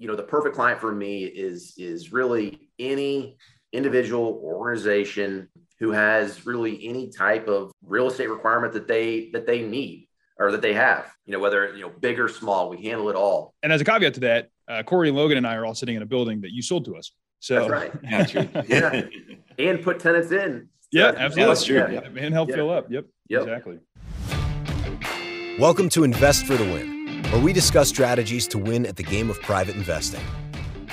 you know, the perfect client for me is is really any individual organization who has really any type of real estate requirement that they that they need or that they have. You know, whether you know big or small, we handle it all. And as a caveat to that, uh, Corey and Logan and I are all sitting in a building that you sold to us. So that's right. Yeah, and put tenants in. Yeah, absolutely. That's true. Yeah. And help yeah. fill up. Yep. Yep. Exactly. Welcome to Invest for the Win, where we discuss strategies to win at the game of private investing.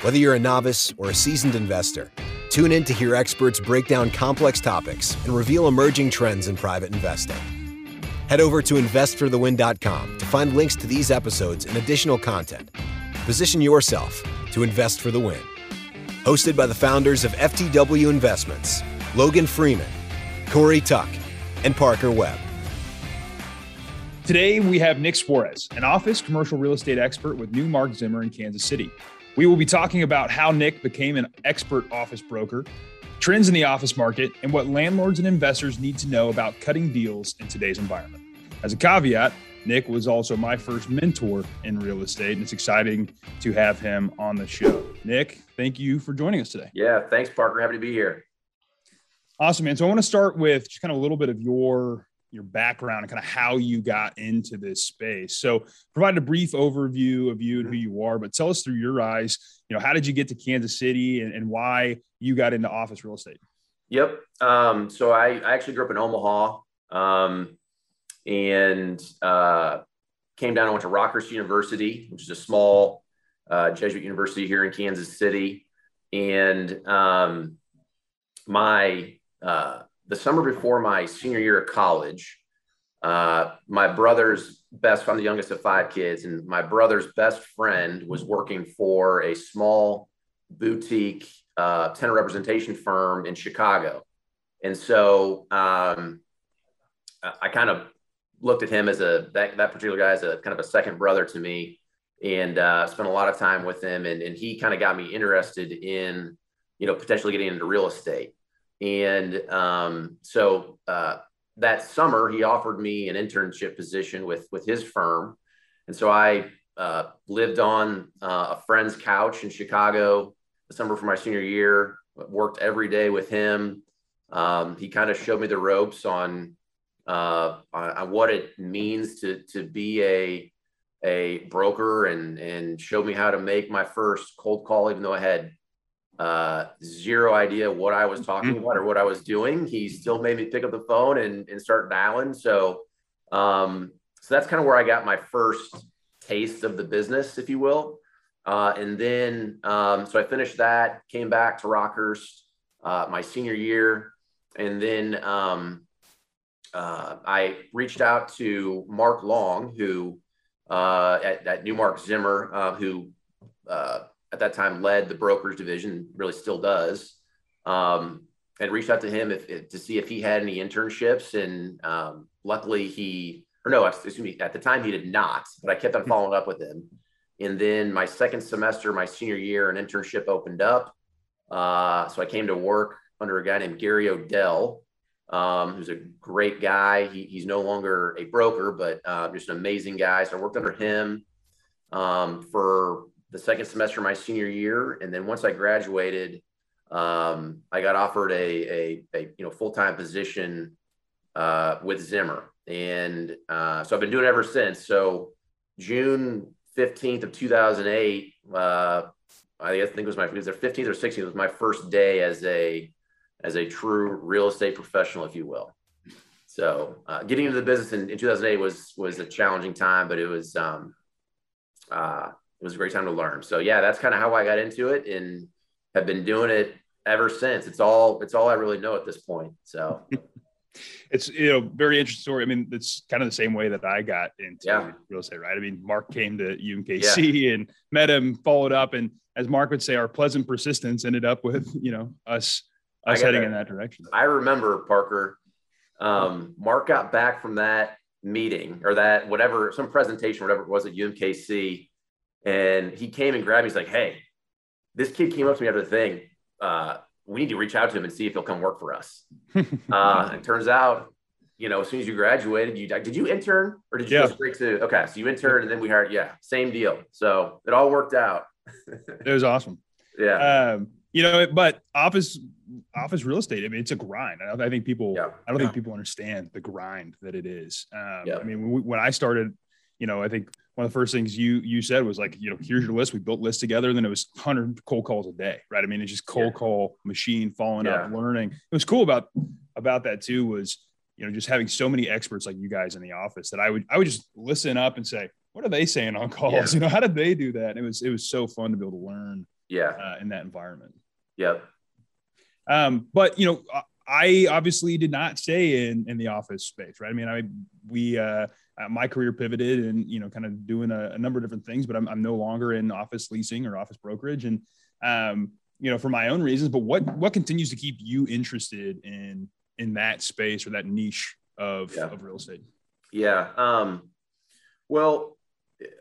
Whether you're a novice or a seasoned investor, tune in to hear experts break down complex topics and reveal emerging trends in private investing. Head over to investforthewin.com to find links to these episodes and additional content. Position yourself to invest for the win. Hosted by the founders of FTW Investments, Logan Freeman, Corey Tuck, and Parker Webb. Today, we have Nick Suarez, an office commercial real estate expert with Newmark Zimmer in Kansas City. We will be talking about how Nick became an expert office broker, trends in the office market, and what landlords and investors need to know about cutting deals in today's environment. As a caveat, Nick was also my first mentor in real estate, and it's exciting to have him on the show. Nick, thank you for joining us today. Yeah, thanks, Parker. Happy to be here. Awesome, man. So I want to start with just kind of a little bit of your your background and kind of how you got into this space. So provide a brief overview of you and who mm-hmm. you are, but tell us through your eyes, you know, how did you get to Kansas City and, and why you got into office real estate? Yep. Um, so I, I actually grew up in Omaha um, and uh, came down and went to Rockhurst University, which is a small uh, Jesuit university here in Kansas City. And um, my uh, the summer before my senior year of college, uh, my brother's best, I'm the youngest of five kids, and my brother's best friend was working for a small boutique uh, tenant representation firm in Chicago. And so um, I kind of looked at him as a, that, that particular guy as a kind of a second brother to me and uh, spent a lot of time with him. And, and he kind of got me interested in, you know, potentially getting into real estate. And um, so uh, that summer, he offered me an internship position with with his firm, and so I uh, lived on uh, a friend's couch in Chicago the summer for my senior year. Worked every day with him. Um, he kind of showed me the ropes on, uh, on, on what it means to to be a a broker and and showed me how to make my first cold call, even though I had uh, zero idea what I was talking mm-hmm. about or what I was doing. He still made me pick up the phone and, and start dialing. So, um, so that's kind of where I got my first taste of the business, if you will. Uh, and then, um, so I finished that, came back to Rockhurst uh, my senior year, and then um, uh, I reached out to Mark Long, who uh, at, at Newmark Zimmer, uh, who uh, at that time led the brokers division, really still does. Um, and reached out to him if, if, to see if he had any internships. And um, luckily he, or no, excuse me, at the time he did not, but I kept on following up with him. And then my second semester, my senior year, an internship opened up. Uh, so I came to work under a guy named Gary Odell, um, who's a great guy. He, he's no longer a broker, but uh, just an amazing guy. So I worked under him um, for the second semester of my senior year, and then once I graduated, um, I got offered a, a, a you know full time position uh, with Zimmer, and uh, so I've been doing it ever since. So June fifteenth of two thousand eight, uh, I think it was my it was their fifteenth or sixteenth was my first day as a as a true real estate professional, if you will. So uh, getting into the business in, in 2008 was was a challenging time, but it was um, uh, it was a great time to learn. So yeah, that's kind of how I got into it and have been doing it ever since. It's all it's all I really know at this point. So it's you know very interesting story. I mean, it's kind of the same way that I got into yeah. real estate, right? I mean, Mark came to UMKC yeah. and met him, followed up, and as Mark would say, our pleasant persistence ended up with you know us us heading in that direction. I remember Parker. Um, Mark got back from that meeting or that whatever some presentation, whatever it was at UMKC and he came and grabbed me. He's like, Hey, this kid came up to me after the thing. Uh, we need to reach out to him and see if he'll come work for us. uh, it turns out, you know, as soon as you graduated, you did you intern or did you yeah. go straight to okay? So you interned and then we hired, yeah, same deal. So it all worked out. it was awesome. Yeah. Um, you know, but office office real estate. I mean, it's a grind. I, I think people. Yeah. I don't Yeah. think people understand the grind that it is. Um, Yeah. I mean, when, we, when I started, you know, I think one of the first things you you said was like, you know, here's your list. We built lists together, and then it was 100 cold calls a day, right? I mean, it's just cold Yeah. call machine, following up, learning. It was cool about about that too. Was you know just having so many experts like you guys in the office that I would I would just listen up and say, what are they saying on calls? Yeah. You know, how did they do that? And it was it was so fun to be able to learn yeah. uh, in that environment. Yep. Um, but you know, I obviously did not stay in in the office space, right? I mean, I we uh, my career pivoted and you know, kind of doing a, a number of different things, but I'm I'm no longer in office leasing or office brokerage, and um, you know, for my own reasons. But what what continues to keep you interested in in that space or that niche of Yeah. of real estate? Yeah. Um, well,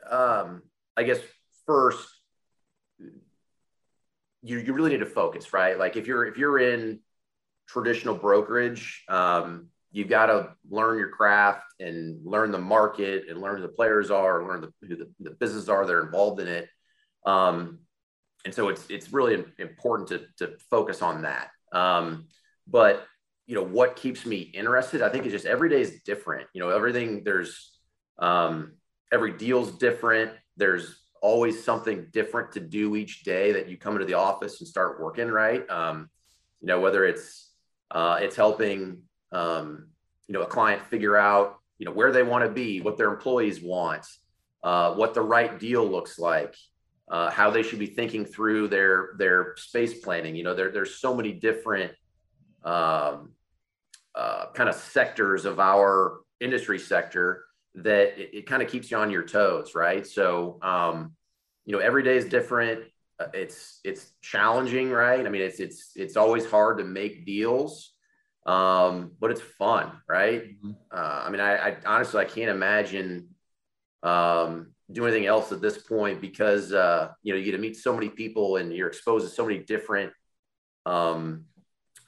um, I guess first, you you really need to focus, right? Like if you're if you're in traditional brokerage, um, you've got to learn your craft and learn the market and learn who the players are, learn the, who the, the businesses are that are involved in it. Um, and so it's it's really important to to focus on that. Um, but you know what keeps me interested i think it's just every day is different you know everything there's um, every deal's different there's always something different to do each day that you come into the office and start working right um, you know whether it's uh, it's helping um, you know a client figure out you know where they want to be what their employees want uh, what the right deal looks like uh, how they should be thinking through their their space planning you know there, there's so many different um, uh, kind of sectors of our industry sector that it, it kind of keeps you on your toes, right? So, um, you know, every day is different. Uh, It's it's challenging, right? I mean, it's it's it's always hard to make deals, um, but it's fun, right? Uh, I mean, I, I honestly I can't imagine um, doing anything else at this point because uh, you know you get to meet so many people and you're exposed to so many different um,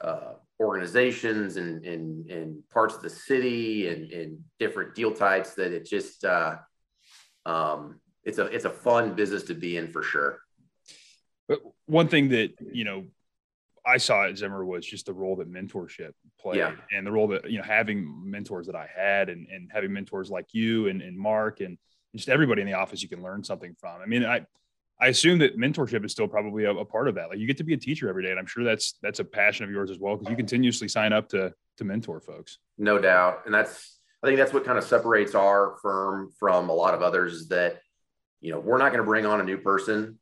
uh, organizations and, and, and parts of the city and, and different deal types that it just uh, um, it's a it's a fun business to be in for sure. One thing that you know I saw at Zimmer was just the role that mentorship played Yeah. and the role that you know having mentors that I had and, and having mentors like you and, and Mark and just everybody in the office you can learn something from. I mean, I I assume that mentorship is still probably a, a part of that. Like you get to be a teacher every day, and I'm sure that's that's a passion of yours as well because you continuously sign up to to mentor folks. No doubt. And that's, I think that's what kind of separates our firm from a lot of others is that, you know, we're not going to bring on a new person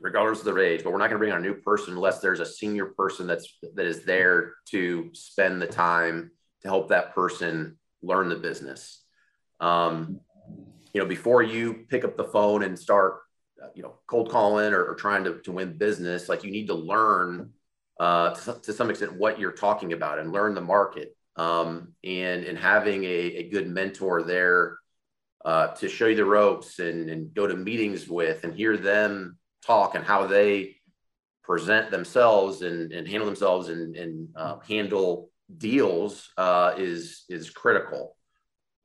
regardless of their age, but we're not going to bring on a new person unless there's a senior person that's, that is there to spend the time to help that person learn the business. Um, you know, before you pick up the phone and start, uh, you know, cold calling or, or trying to, to win business, like you need to learn uh, to, to some extent what you're talking about and learn the market. Um, and and having a, a good mentor there uh, to show you the ropes and, and go to meetings with and hear them talk and how they present themselves and, and handle themselves and, and uh, handle deals uh, is is critical.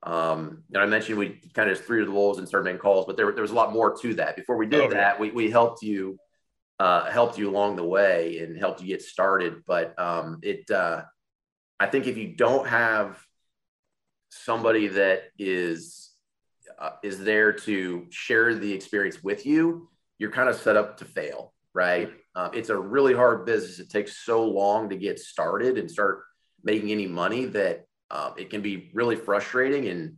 Um, and I mentioned we kind of just threw the wolves and started making calls, but there, there was a lot more to that. Before we did Oh, yeah. that, we, we helped you uh, helped you along the way and helped you get started. But um, it, uh, I think if you don't have somebody that is uh, is there to share the experience with you, you're kind of set up to fail, right? Uh, it's a really hard business. It takes so long to get started and start making any money that uh, it can be really frustrating and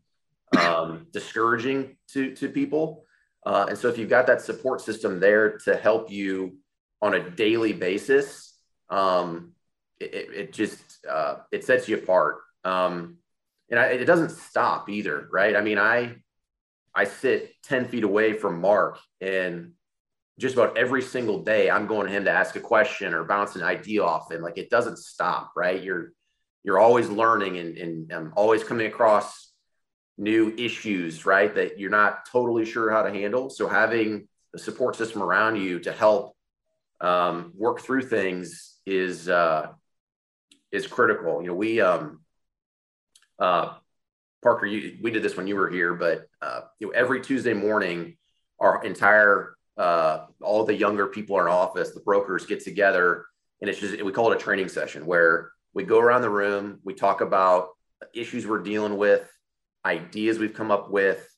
um, discouraging to to people. Uh, and so if you've got that support system there to help you on a daily basis, um, it, it, it just uh, it sets you apart. Um, and I, it doesn't stop either, right? I mean, I I sit ten feet away from Mark, and just about every single day, I'm going to him to ask a question or bounce an idea off, and like it doesn't stop, right? You're you're always learning and, and um, always coming across new issues, right? That you're not totally sure how to handle. So having a support system around you to help um, work through things is uh, is critical. You know, we um, uh, Parker, you, we did this when you were here, but uh, you know, every Tuesday morning, our entire uh, all the younger people in office, the brokers get together, and it's just we call it a training session where we go around the room, we talk about issues we're dealing with, ideas we've come up with,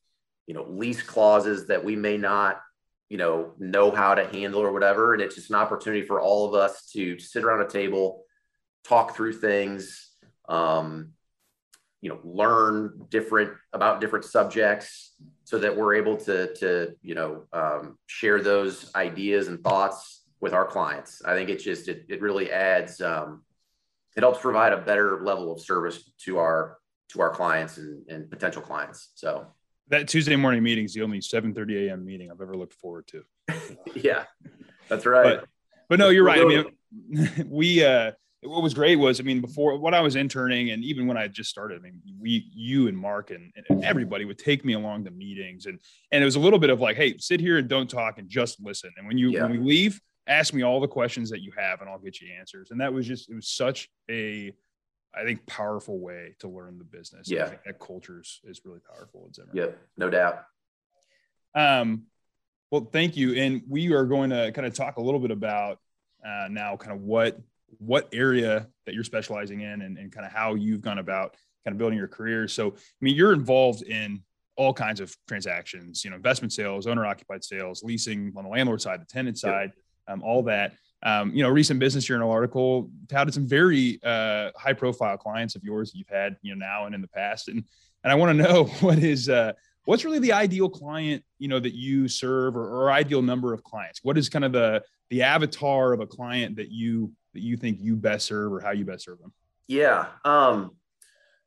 you know, lease clauses that we may not, you know, know how to handle or whatever. And it's just an opportunity for all of us to sit around a table, talk through things, um, you know, learn different about different subjects so that we're able to, to, you know, um, share those ideas and thoughts with our clients. I think it just, it, it really adds, um, it helps provide a better level of service to our to our clients and, and potential clients. So that Tuesday morning meeting is the only 7:30 a.m. meeting I've ever looked forward to. yeah, that's right. But, but no, you're right. I mean, we uh, what was great was I mean before when I was interning and even when I just started, I mean we you and Mark and, and everybody would take me along the meetings and and it was a little bit of like, hey, sit here and don't talk and just listen. And when you yeah. when we leave, ask me all the questions that you have and I'll get you answers. And that was just it was such a I think powerful way to learn the business. Yeah, that culture is, is really powerful at Zimmer. Yeah, no doubt. Um, well, thank you, and we are going to kind of talk a little bit about uh, now, kind of what what area that you're specializing in, and, and kind of how you've gone about kind of building your career. So, I mean, you're involved in all kinds of transactions, you know, investment sales, owner occupied sales, leasing on the landlord side, the tenant side, um, all that um, you know, recent business journal article touted some very uh, high profile clients of yours that you've had, you know, now and in the past. And, and I want to know what is, uh, what's really the ideal client, you know, that you serve or, or ideal number of clients? What is kind of the, the avatar of a client that you, that you think you best serve or how you best serve them? Yeah. Um,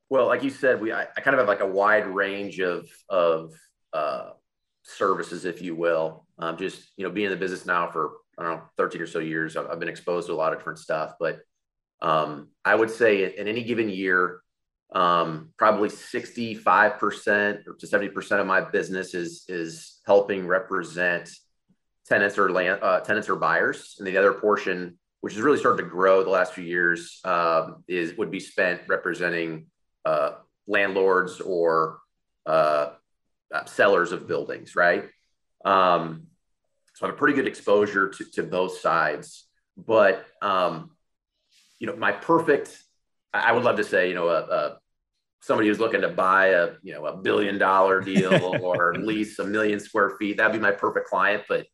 well, like you said, we, I, I kind of have like a wide range of, of, uh, services, if you will. Um, just, you know, being in the business now for I don't know, 13 or so years, I've, I've been exposed to a lot of different stuff. But um, I would say in, any given year, um, probably 65% to 70% of my business is, is helping represent tenants or land, uh, tenants or buyers. And the other portion, which has really started to grow the last few years, um, is would be spent representing uh, landlords or uh, sellers of buildings, right? Um, so I have a pretty good exposure to, to both sides. But, um, you know, my perfect, I would love to say, you know, a, a somebody who's looking to buy a, you know, a billion dollar deal or lease a million square feet, that'd be my perfect client. But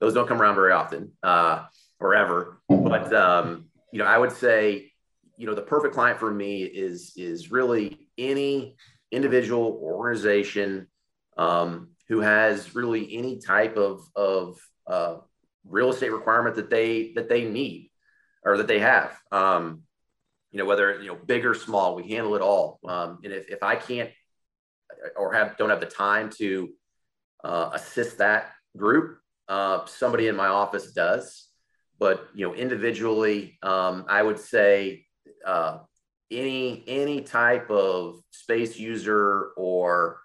those don't come around very often uh, or ever. But, um, you know, I would say, you know, the perfect client for me is, is really any individual organization um, who has really any type of, of uh, real estate requirement that they that they need or that they have. Um, you know, whether you know big or small, we handle it all. Um, and if, if I can't or have don't have the time to uh, assist that group, uh, somebody in my office does. But you know, individually, um, I would say uh, any any type of space user or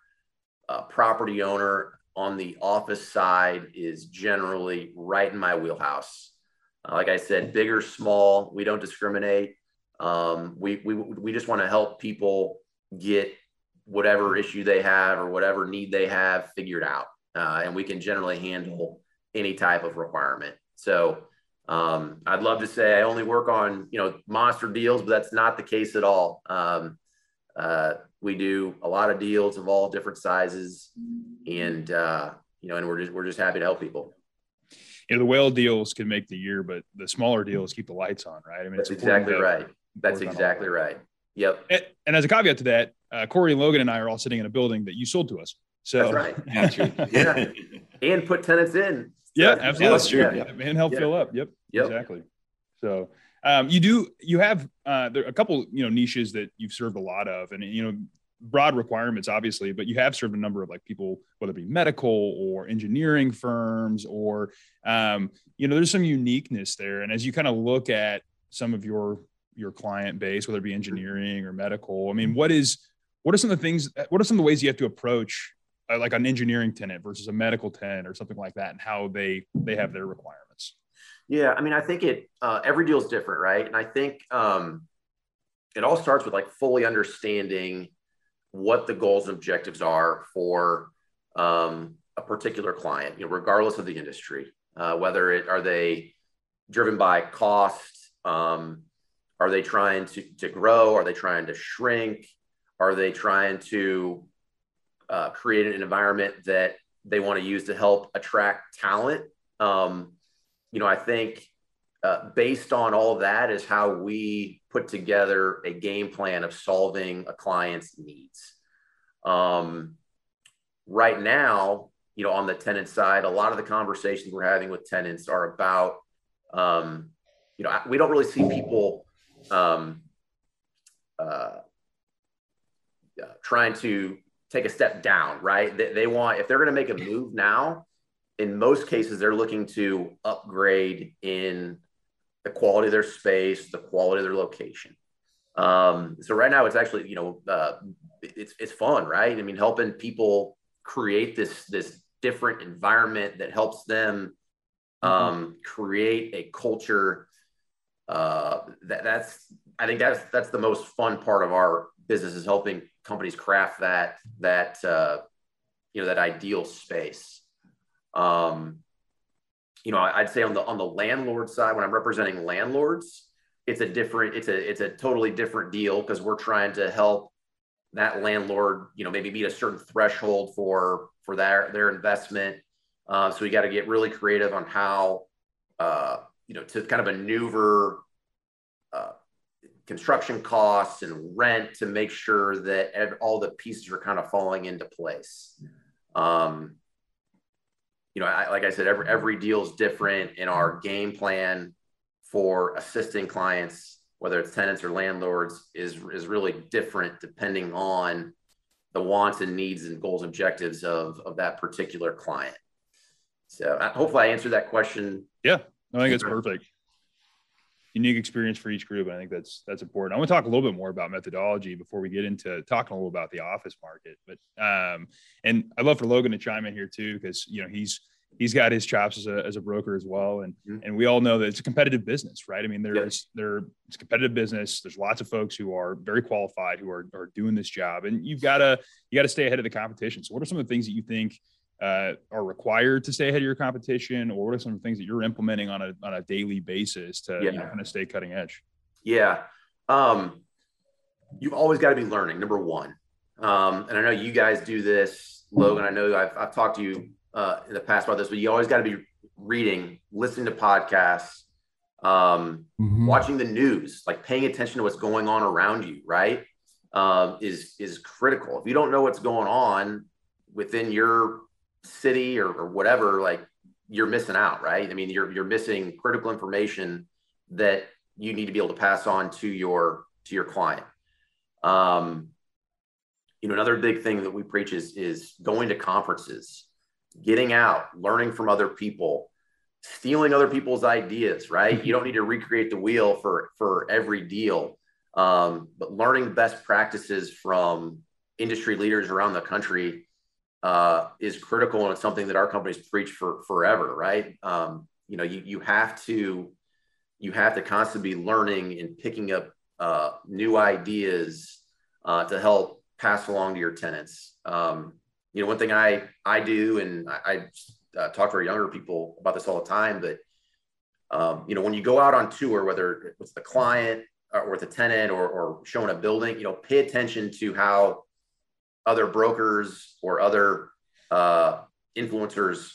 uh, property owner on the office side is generally right in my wheelhouse. Uh, like I said, big or small, we don't discriminate. Um, we, we, we just want to help people get whatever issue they have or whatever need they have figured out. Uh, and we can generally handle any type of requirement. So um, I'd love to say I only work on, you know, monster deals, but that's not the case at all. Um, uh, we do a lot of deals of all different sizes, and uh, you know, and we're just we're just happy to help people. You know, the whale deals can make the year, but the smaller deals keep the lights on, right? I mean, that's exactly right. That's exactly right. Yep. And, and, as a caveat to that, uh, Corey and Logan and I are all sitting in a building that you sold to us. So that's right. yeah. And put tenants in. Yeah, absolutely. That's true. Yeah. And help yeah. fill up. Yep. Yep. Exactly. So um, you do you have uh, there a couple you know niches that you've served a lot of, and you know broad requirements obviously, but you have served a number of like people, whether it be medical or engineering firms, or um, you know there's some uniqueness there. And as you kind of look at some of your your client base, whether it be engineering or medical, I mean, what is what are some of the things? What are some of the ways you have to approach like an engineering tenant versus a medical tenant or something like that, and how they they have their requirements? Yeah, I mean, I think it uh, every deal is different, right? And I think um, it all starts with like fully understanding what the goals and objectives are for um, a particular client, you know, regardless of the industry, uh, whether it are they driven by cost, um, are they trying to, to grow, are they trying to shrink, are they trying to uh, create an environment that they want to use to help attract talent? Um, you know, I think uh, based on all that is how we put together a game plan of solving a client's needs. Um, right now, you know, on the tenant side, a lot of the conversations we're having with tenants are about, um, you know, we don't really see people um, uh, trying to take a step down, right? They, they want, if they're going to make a move now, in most cases, they're looking to upgrade in the quality of their space, the quality of their location. Um, so right now, it's actually, you know, uh, it's it's fun, right? I mean, helping people create this this different environment that helps them mm-hmm. um, create a culture. Uh, that that's I think that's that's the most fun part of our business is helping companies craft that that uh, you know that ideal space. Um, you know, I'd say on the on the landlord side, when I'm representing landlords, it's a different, it's a it's a totally different deal because we're trying to help that landlord, you know, maybe meet a certain threshold for for their their investment. Uh, so we got to get really creative on how, uh, you know, to kind of maneuver construction costs and rent to make sure that all the pieces are kind of falling into place. Um, you know, I, like I said, every every deal is different, in our game plan for assisting clients, whether it's tenants or landlords, is is really different depending on the wants and needs and goals objectives of of that particular client. So uh, hopefully I answered that question. Yeah, I think it's perfect. Unique experience for each group. And I think that's that's important. I want to talk a little bit more about methodology before we get into talking a little about the office market. But um, and I'd love for Logan to chime in here too, because you know he's he's got his chops as a, as a broker as well. And, mm-hmm. and we all know that it's a competitive business, right? I mean, there's, there, it's a competitive business. There's lots of folks who are very qualified, who are, are doing this job and you've got to, you got to stay ahead of the competition. So what are some of the things that you think uh, are required to stay ahead of your competition or what are some things that you're implementing on a, on a daily basis to yeah. you know, kind of stay cutting edge? Yeah. Um, you've always got to be learning number one. Um, and I know you guys do this, Logan. I know I've, I've talked to you uh, in the past about this, but you always got to be reading, listening to podcasts, um, mm-hmm. watching the news, like paying attention to what's going on around you, right? Um, is is critical. If you don't know what's going on within your city or, or whatever, like you're missing out, right? I mean, you're you're missing critical information that you need to be able to pass on to your to your client. Um, you know, another big thing that we preach is is going to conferences getting out, learning from other people, stealing other people's ideas, right? you don't need to recreate the wheel for for every deal. Um, but learning best practices from industry leaders around the country uh, is critical, and it's something that our companies preach for forever, right? Um, you know, you you have to you have to constantly be learning and picking up uh, new ideas uh, to help pass along to your tenants. Um, you know, one thing I I do, and I, I uh, talk to our younger people about this all the time, but um, you know, when you go out on tour, whether it's the client or with a tenant or, or showing a building, you know, pay attention to how other brokers or other uh, influencers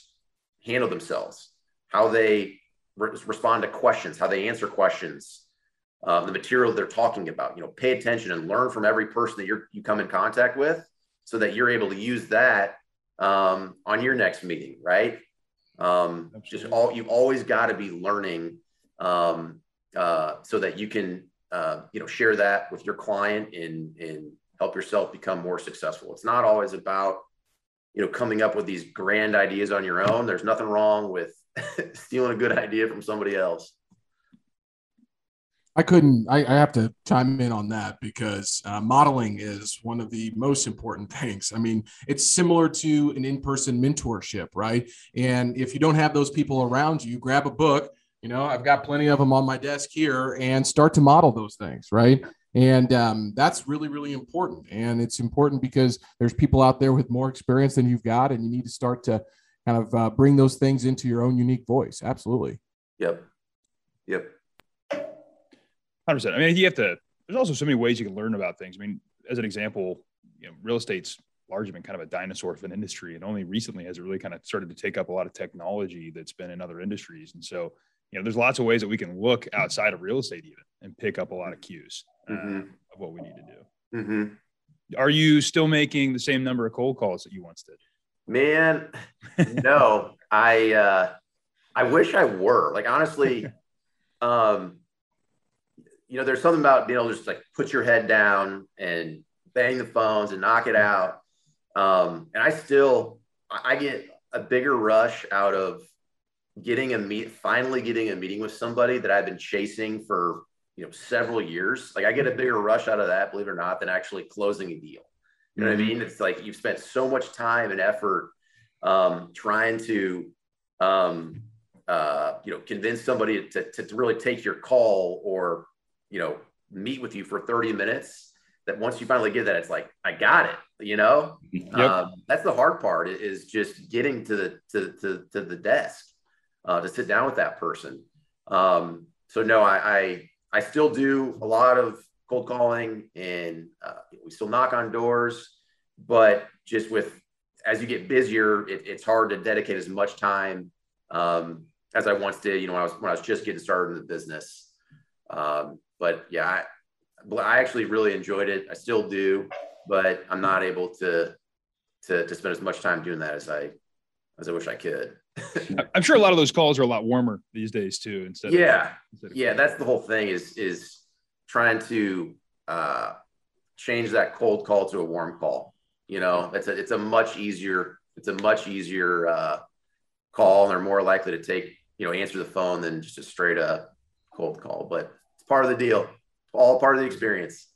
handle themselves, how they re- respond to questions, how they answer questions, uh, the material they're talking about. You know, pay attention and learn from every person that you you come in contact with, so that you're able to use that um, on your next meeting, right? Um, just all you've always got to be learning um, uh, so that you can uh, you know share that with your client and and help yourself become more successful. It's not always about you know coming up with these grand ideas on your own. There's nothing wrong with stealing a good idea from somebody else. I couldn't. I, I, have to chime in on that because uh, modeling is one of the most important things. I mean, it's similar to an in-person mentorship, right? And if you don't have those people around you, grab a book. You know, I've got plenty of them on my desk here, and start to model those things, right? And um, that's really, really important. And it's important because there's people out there with more experience than you've got, and you need to start to kind of uh, bring those things into your own unique voice. Absolutely. Yep. Yep. 100%. I mean, you have to, there's also so many ways you can learn about things. I mean, as an example, you know, real estate's largely been kind of a dinosaur of an industry. And only recently has it really kind of started to take up a lot of technology that's been in other industries. And so, you know, there's lots of ways that we can look outside of real estate even and pick up a lot of cues uh, mm-hmm. of what we need to do. Mm-hmm. Are you still making the same number of cold calls that you once did? Man, no. I uh, I wish I were. Like honestly, um, you know, there's something about being able to just like put your head down and bang the phones and knock it out. Um, and I still I get a bigger rush out of getting a meet finally getting a meeting with somebody that I've been chasing for you know several years. Like I get a bigger rush out of that, believe it or not, than actually closing a deal. You know what I mm-hmm. mean? It's like you've spent so much time and effort um, trying to, um, uh, you know, convince somebody to, to, to, really take your call or, you know, meet with you for 30 minutes. That once you finally get that, it's like, I got it. You know, yep. um, that's the hard part is just getting to the to, to, to the desk uh, to sit down with that person. Um, so no, I, I I still do a lot of cold calling and uh, we still knock on doors, but just with as you get busier, it, it's hard to dedicate as much time um, as I once did. You know, when I was when I was just getting started in the business. Um, but yeah, I, I actually really enjoyed it. I still do, but I'm not able to to to spend as much time doing that as I as I wish I could. I'm sure a lot of those calls are a lot warmer these days too. Instead, yeah, of, instead of yeah, that's the whole thing is is trying to uh, change that cold call to a warm call. You know, it's a it's a much easier it's a much easier uh, call, and they're more likely to take you know answer the phone than just a straight up cold call. But it's part of the deal, all part of the experience.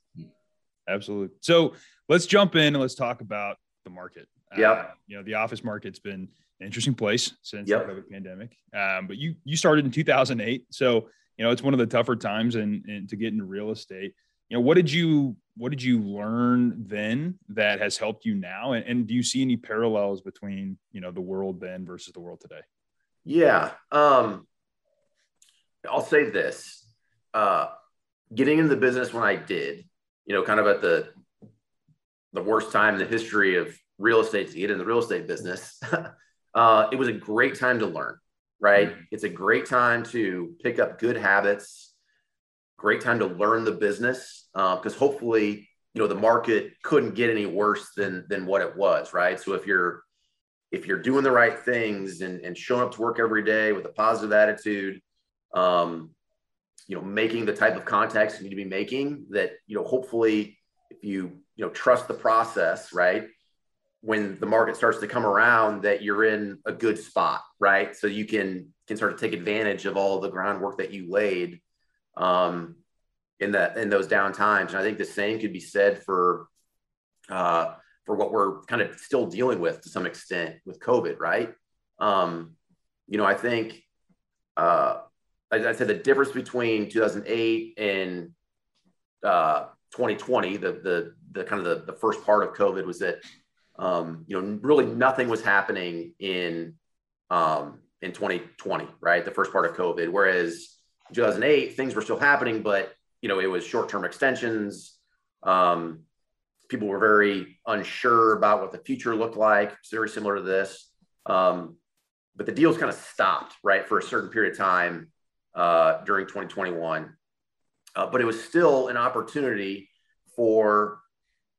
Absolutely. So let's jump in and let's talk about the market. Yeah. Uh, you know, the office market's been interesting place since yep. the COVID pandemic. Um, but you you started in 2008, so you know it's one of the tougher times and to get into real estate. You know, what did you what did you learn then that has helped you now? And, and do you see any parallels between you know the world then versus the world today? Yeah, um, I'll say this: uh, getting into the business when I did, you know, kind of at the the worst time in the history of real estate to get in the real estate business. uh, it was a great time to learn, right? Mm-hmm. It's a great time to pick up good habits, great time to learn the business because uh, hopefully, you know, the market couldn't get any worse than than what it was, right? So if you're if you're doing the right things and, and showing up to work every day with a positive attitude, um, you know, making the type of contacts you need to be making that, you know, hopefully if you, you know, trust the process, right? When the market starts to come around that you're in a good spot, right? So you can can start to take advantage of all the groundwork that you laid um, in that in those down times. And I think the same could be said for uh, for what we're kind of still dealing with to some extent with COVID, right? Um, you know, I think uh, I, I said the difference between 2008 and uh, 2020, the the the kind of the, the first part of COVID was that um, you know, really nothing was happening in um, in 2020, right? The first part of COVID. Whereas 2008, things were still happening, but you know, it was short-term extensions. Um, people were very unsure about what the future looked like. It's very similar to this. Um, but the deals kind of stopped, right, for a certain period of time uh, during 2021. Uh, but it was still an opportunity for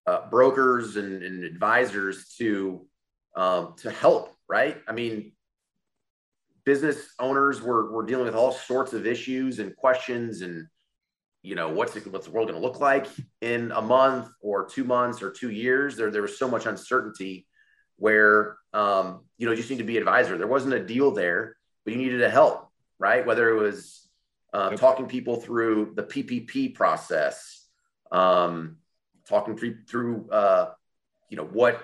uh, brokers and, and, advisors to um, to help right? I mean business owners were, were dealing with all sorts of issues and questions and you know what's it, what's the world going to look like in a month or two months or two years? There there was so much uncertainty where um, you know you just need to be advisor. There wasn't a deal there but you needed a help right? Whether it was uh, talking people through the ppp process um, talking through, through uh, you know, what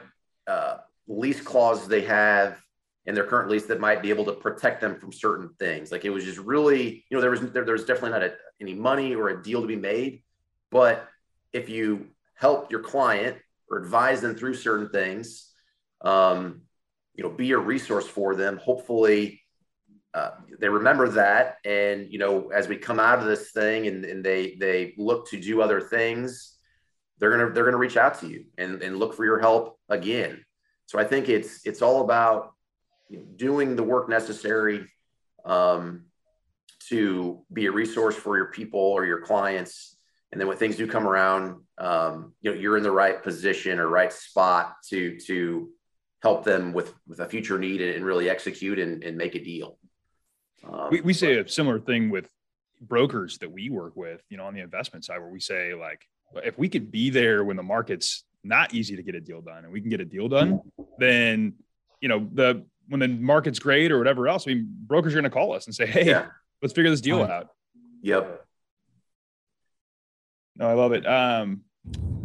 uh, lease clauses they have in their current lease that might be able to protect them from certain things. Like it was just really, you know, there was there, there was definitely not a, any money or a deal to be made, but if you help your client or advise them through certain things, um, you know, be a resource for them. Hopefully, uh, they remember that, and you know, as we come out of this thing and, and they they look to do other things, they're gonna they're gonna reach out to you and, and look for your help again. So I think it's it's all about you know, doing the work necessary um, to be a resource for your people or your clients. And then when things do come around, um, you know, you're in the right position or right spot to to help them with with a future need and, really execute and, and make a deal. Um, we, we say a similar thing with brokers that we work with, you know, on the investment side, where we say like, if we could be there when the market's not easy to get a deal done and we can get a deal done, then you know the when the market's great or whatever else, I mean, brokers are going to call us and say, "Hey, yeah. let's figure this deal out." Yep. No, I love it. Um,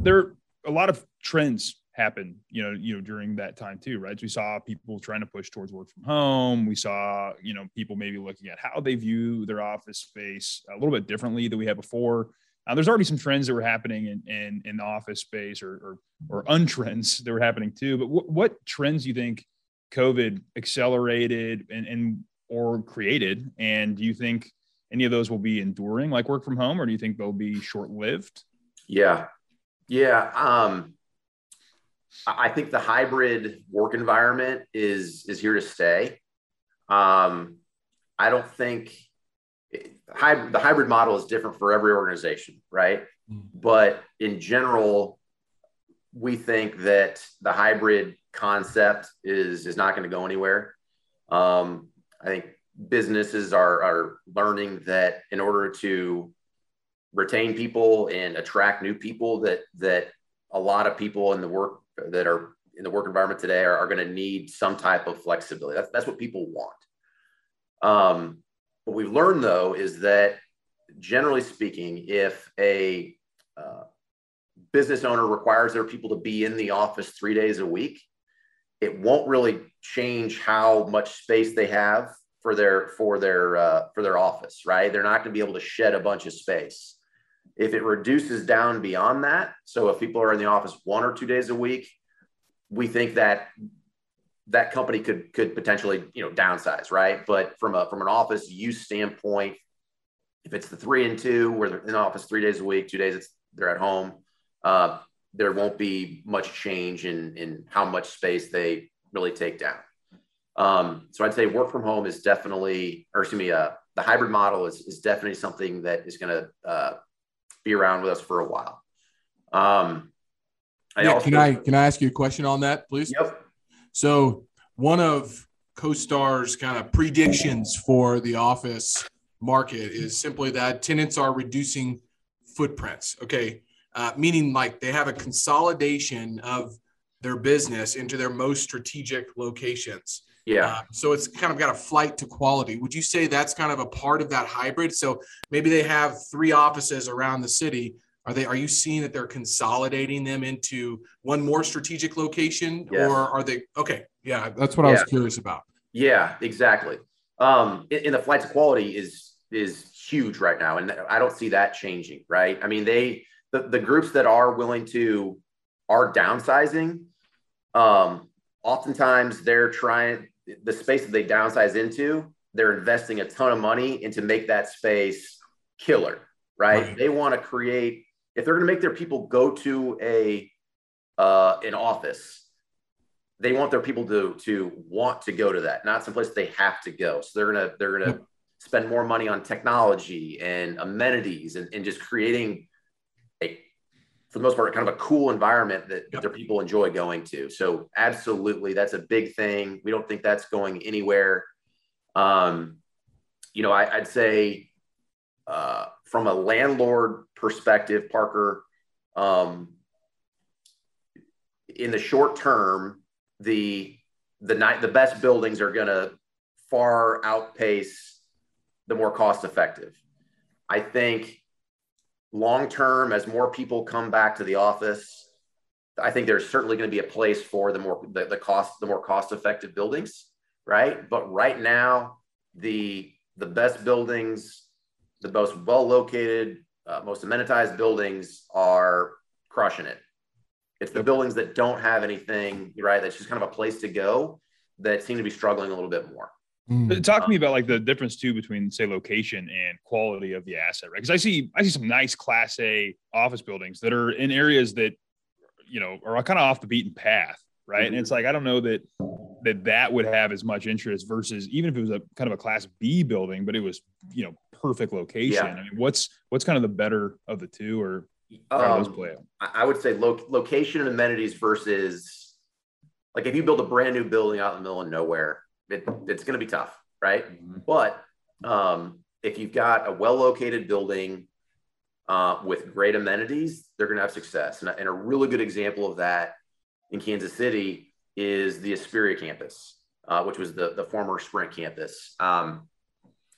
there a lot of trends happen, you know, you know, during that time too, right? So we saw people trying to push towards work from home. We saw, you know, people maybe looking at how they view their office space a little bit differently than we had before. Uh, there's already some trends that were happening in in, in the office space or or, or untrends that were happening too. But w- what trends do you think COVID accelerated and, and or created? And do you think any of those will be enduring, like work from home, or do you think they'll be short lived? Yeah, yeah. Um, I think the hybrid work environment is is here to stay. Um, I don't think hybrid, the hybrid model is different for every organization, right? Mm-hmm. But in general, we think that the hybrid concept is is not going to go anywhere. Um, I think businesses are are learning that in order to retain people and attract new people, that that a lot of people in the work that are in the work environment today are, are going to need some type of flexibility. That's that's what people want. Um, what we've learned though is that generally speaking, if a uh, business owner requires their people to be in the office three days a week, it won't really change how much space they have for their for their uh, for their office, right? They're not going to be able to shed a bunch of space. If it reduces down beyond that, so if people are in the office one or two days a week, we think that that company could could potentially you know downsize, right? But from a from an office use standpoint, if it's the three and two, where they're in the office three days a week, two days it's they're at home, uh, there won't be much change in in how much space they really take down. Um, so I'd say work from home is definitely, or excuse me, uh, the hybrid model is is definitely something that is going to uh, be around with us for a while. Um, I yeah, also, can I can I ask you a question on that, please? Yep. So one of CoStar's kind of predictions for the office market is simply that tenants are reducing footprints. Okay, uh, meaning like they have a consolidation of their business into their most strategic locations. Yeah. Uh, so it's kind of got a flight to quality. Would you say that's kind of a part of that hybrid? So maybe they have three offices around the city, are they? Are you seeing that they're consolidating them into one more strategic location, yes. or are they? Okay, yeah, that's what yeah. I was curious about. Yeah, exactly. Um, in, the flight to quality is is huge right now, and I don't see that changing. Right? I mean, they the, the groups that are willing to are downsizing. Um, oftentimes, they're trying the space that they downsize into. They're investing a ton of money into make that space killer. Right? right. They want to create if they're going to make their people go to a uh, an office, they want their people to to want to go to that, not someplace they have to go. So they're gonna they're gonna spend more money on technology and amenities and, and just creating a for the most part kind of a cool environment that, that their people enjoy going to. So absolutely, that's a big thing. We don't think that's going anywhere. Um, you know, I, would say uh, from a landlord perspective, Parker, um, in the short term, the the night the best buildings are going to far outpace the more cost effective. I think long term, as more people come back to the office, I think there's certainly going to be a place for the more the, the cost the more cost effective buildings, right? But right now, the the best buildings the most well located, uh, most amenitized buildings are crushing it. It's the buildings that don't have anything, right? That's just kind of a place to go that seem to be struggling a little bit more. Mm. Talk to me about like the difference too between say location and quality of the asset, right? Because I see I see some nice Class A office buildings that are in areas that you know are kind of off the beaten path, right? Mm-hmm. And it's like I don't know that that that would have as much interest versus even if it was a kind of a Class B building, but it was you know perfect location. Yeah. I mean, what's what's kind of the better of the two, or how um, those play out? I would say lo- location and amenities versus like if you build a brand new building out in the middle of nowhere it, it's going to be tough, right? Mm-hmm. But um, if you've got a well-located building uh, with great amenities, they're going to have success. And, and, a really good example of that in Kansas City is the Aspiria campus, uh, which was the, the former Sprint campus. Um,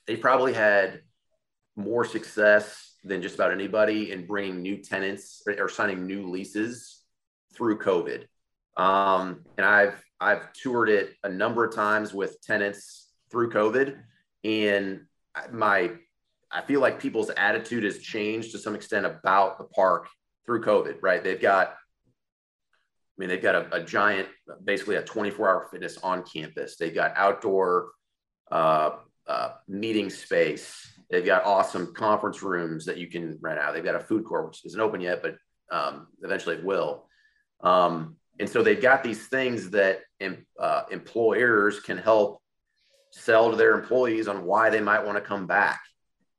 they probably had more success than just about anybody in bringing new tenants or, or signing new leases through COVID. Um, and I've I've toured it a number of times with tenants through COVID, and my I feel like people's attitude has changed to some extent about the park through COVID. Right? They've got, I mean, they've got a, a giant, basically a 24-hour fitness on campus. They've got outdoor uh, uh, meeting space. They've got awesome conference rooms that you can rent out. They've got a food court, which isn't open yet, but um, eventually it will. Um, and so they've got these things that uh, employers can help sell to their employees on why they might want to come back.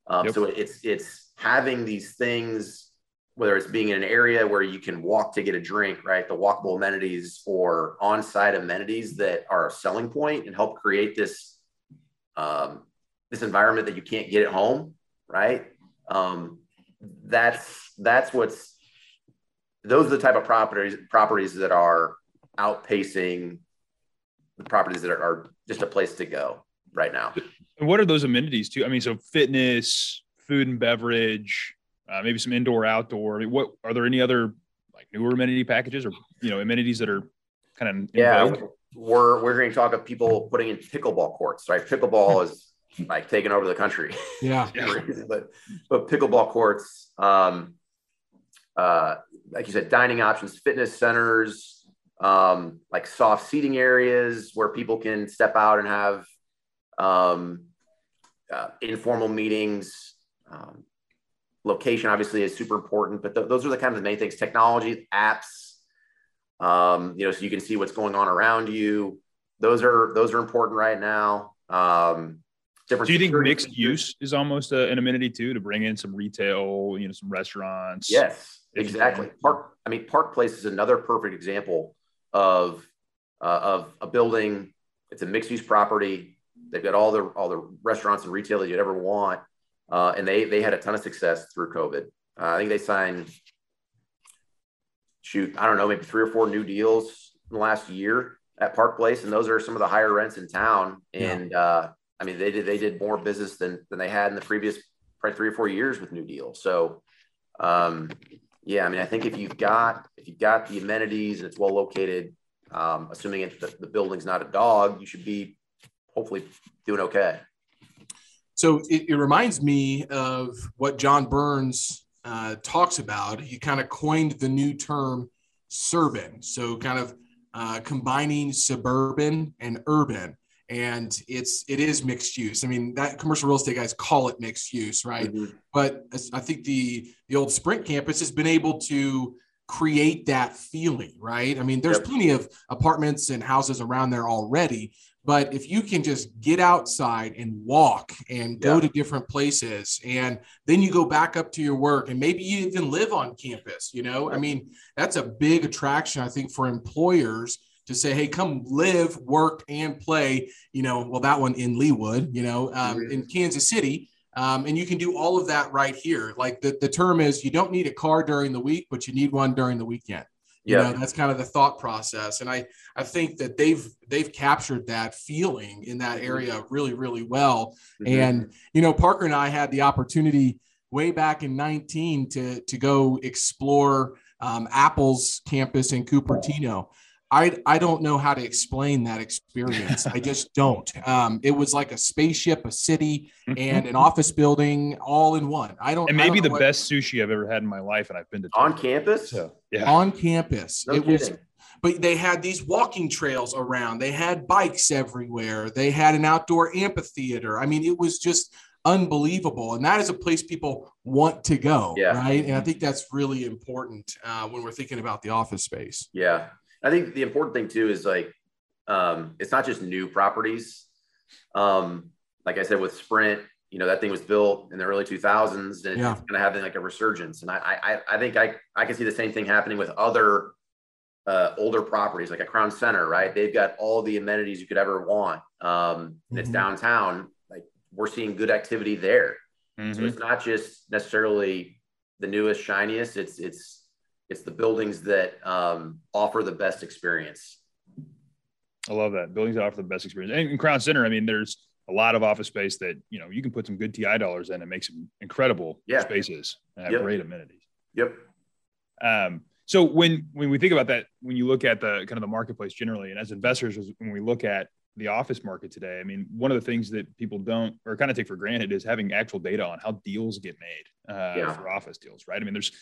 Um, yep. So it's it's having these things, whether it's being in an area where you can walk to get a drink, right? The walkable amenities or on-site amenities that are a selling point and help create this um, this environment that you can't get at home, right? Um, that's that's what's those are the type of properties properties that are outpacing the properties that are, are just a place to go right now. And what are those amenities too? I mean, so fitness, food and beverage, uh, maybe some indoor, outdoor. I mean, what are there any other like newer amenity packages or you know amenities that are kind of yeah? Vogue? We're we're going to talk of people putting in pickleball courts, right? Pickleball is like taking over the country. Yeah, but but pickleball courts. Um, uh, like you said, dining options, fitness centers, um, like soft seating areas where people can step out and have um, uh, informal meetings. Um, location obviously is super important, but th- those are the kind of the main things. Technology, apps, um, you know, so you can see what's going on around you. Those are those are important right now. Um, different. Do you think mixed features. use is almost a, an amenity too to bring in some retail, you know, some restaurants? Yes, Exactly. Park. I mean, Park Place is another perfect example of uh, of a building. It's a mixed use property. They've got all the all the restaurants and retail that you'd ever want, uh, and they they had a ton of success through COVID. Uh, I think they signed, shoot, I don't know, maybe three or four new deals in the last year at Park Place, and those are some of the higher rents in town. And. Uh, I mean, they did they did more business than than they had in the previous probably three or four years with new Deal. So um, yeah, I mean, I think if you've got if you've got the amenities and it's well located, um, assuming the, the building's not a dog, you should be hopefully doing okay. So it, it reminds me of what John Burns uh, talks about. He kind of coined the new term "surburban," so kind of uh, combining suburban and urban and it's it is mixed use. I mean, that commercial real estate guys call it mixed use, right? Mm-hmm. But I think the the old Sprint campus has been able to create that feeling, right? I mean, there's yep. plenty of apartments and houses around there already, but if you can just get outside and walk and go to different places and then you go back up to your work and maybe you even live on campus, you know, I mean, that's a big attraction, I think, for employers to say, hey, come live, work, and play, you know, well, that one in Leawood, you know, um, mm-hmm. in Kansas City. Um, and you can do all of that right here. Like the, the term is you don't need a car during the week, but you need one during the weekend. You yeah. know, that's kind of the thought process. And I, I think that they've they've captured that feeling in that mm-hmm. area really, really well. Mm-hmm. And, you know, Parker and I had the opportunity way back in 19 to to go explore um, Apple's campus in Cupertino. I, I don't know how to explain that experience. I just don't. Um, it was like a spaceship, a city, and an office building all in one. I don't. And maybe don't the what, best sushi I've ever had in my life, and I've been to on campus. So yeah, on campus. No it kidding. was but they had these walking trails around they had bikes everywhere they had an outdoor amphitheater i mean it was just unbelievable and that is a place people want to go Yeah. right and i think that's really important uh, when we're thinking about the office space Yeah. I think the important thing too is like um, it's not just new properties. Um, like I said with Sprint, you know, that thing was built in the early 2000s and Yeah. it's going to have like a resurgence. And I, I, I think I, I can see the same thing happening with other uh, older properties like a Crown Center, right? They've got all the amenities you could ever want. Um, and it's Mhm. downtown. Like we're seeing good activity there. So Mhm. it's not just necessarily the newest, shiniest. It's it's it's the buildings that um, offer the best experience. I love that. Buildings that offer the best experience. And in Crown Center, I mean, there's a lot of office space that you know you can put some good TI dollars in and make some incredible Yeah. spaces and have Yep. great amenities. Yep. Um, so when when we think about that, when you look at the kind of the marketplace generally, and as investors, when we look at the office market today, I mean, one of the things that people don't or kind of take for granted is having actual data on how deals get made uh, Yeah. for office deals, right? I mean, there's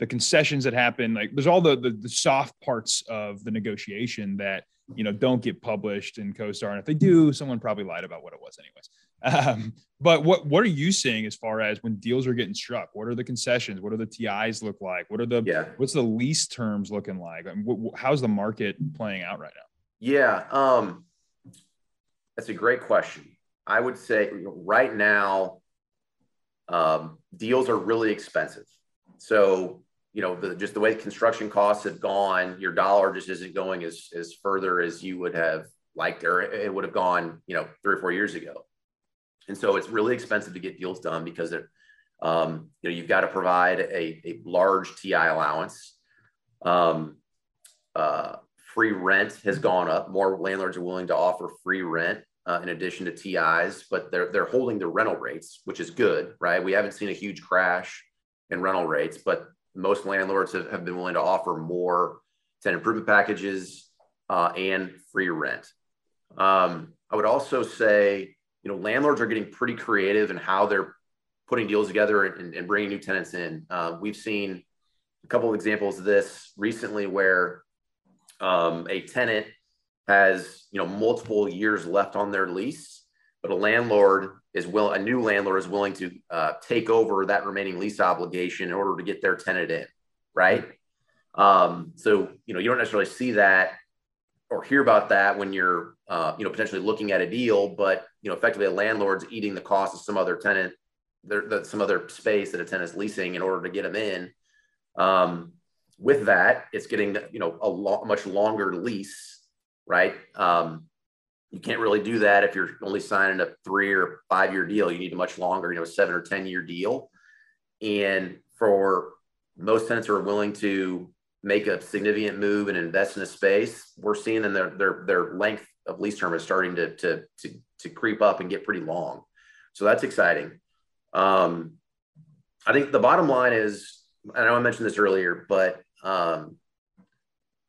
the concessions that happen, like there's all the, the the soft parts of the negotiation that you know don't get published in CoStar, and if they do, someone probably lied about what it was, anyways. Um, but what what are you seeing as far as when deals are getting struck? What are the concessions? What are the TIs look like? What are the Yeah. what's the lease terms looking like? I mean, wh- how's the market playing out right now? Yeah. Um, that's a great question. I would say right now, um, deals are really expensive. So, you know, the, just the way construction costs have gone, your dollar just isn't going as, as further as you would have liked, or it would have gone, you know, three or four years ago. And so it's really expensive to get deals done because it, um, you know, you've got to provide a, a large TI allowance. Um, uh, free rent has gone up. More landlords are willing to offer free rent uh, in addition to TIs, but they're they're holding the rental rates, which is good, right? We haven't seen a huge crash in rental rates, but most landlords have, have been willing to offer more tenant improvement packages uh, and free rent. Um, I would also say, you know, landlords are getting pretty creative in how they're putting deals together and, and bringing new tenants in. Uh, we've seen a couple of examples of this recently where um, a tenant has you know multiple years left on their lease, but a landlord is will a new landlord is willing to uh, take over that remaining lease obligation in order to get their tenant in, right? Um, so you know you don't necessarily see that or hear about that when you're uh, you know potentially looking at a deal, but you know effectively a landlord's eating the cost of some other tenant, there, the, some other space that a tenant's leasing in order to get them in. Um, with that, it's getting you know a lo- much longer lease, right? Um, you can't really do that if you're only signing a three or five year deal. You need a much longer, you know, seven or ten year deal. And for most tenants who are willing to make a significant move and invest in a space, we're seeing them their their their length of lease term is starting to to to, to creep up and get pretty long. So that's exciting. Um, I think the bottom line is, I know I mentioned this earlier, but um,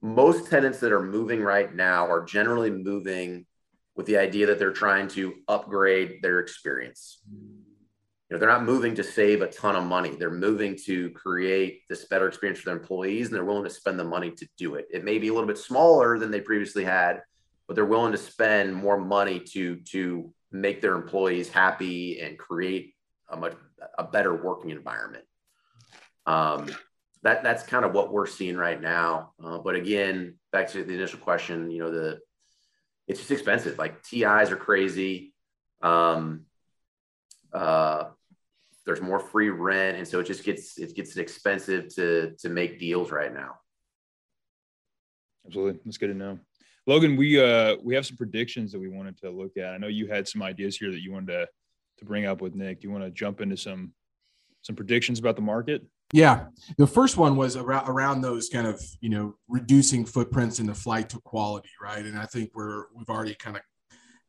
most tenants that are moving right now are generally moving with the idea that they're trying to upgrade their experience. You know, they're not moving to save a ton of money. They're moving to create this better experience for their employees, and they're willing to spend the money to do it. It may be a little bit smaller than they previously had, but they're willing to spend more money to to make their employees happy and create a much a better working environment. Um, that that's kind of what we're seeing right now. Uh, but again, back to the initial question, you know, the it's just expensive. Like TIs are crazy. Um, uh, there's more free rent, and so it just gets it gets expensive to to make deals right now. Absolutely, that's good to know. Logan, we uh we have some predictions that we wanted to look at. I know you had some ideas here that you wanted to to bring up with Nick. Do you want to jump into some some predictions about the market? Yeah, the first one was around around those kind of you know reducing footprints in the flight to quality, right? And I think we're we've already kind of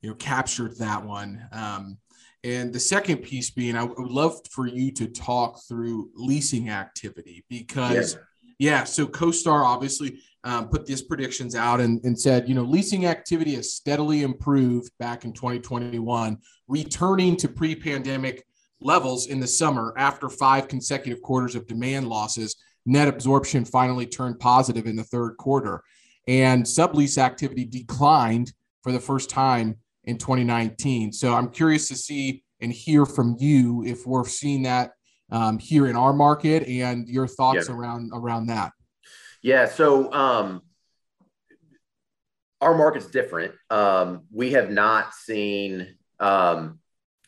you know captured that one. Um, and the second piece being, I would love for you to talk through leasing activity because Yeah. Yeah. So CoStar obviously um, put these predictions out and, and said, you know, leasing activity has steadily improved back in 2021, returning to pre pandemic levels in the summer after five consecutive quarters of demand losses. Net absorption finally turned positive in the third quarter, and sublease activity declined for the first time in 2019. So I'm curious to see and hear from you if we're seeing that um, here in our market and your thoughts yeah. around around that. Yeah. So um, our market's different. Um, we have not seen. Um,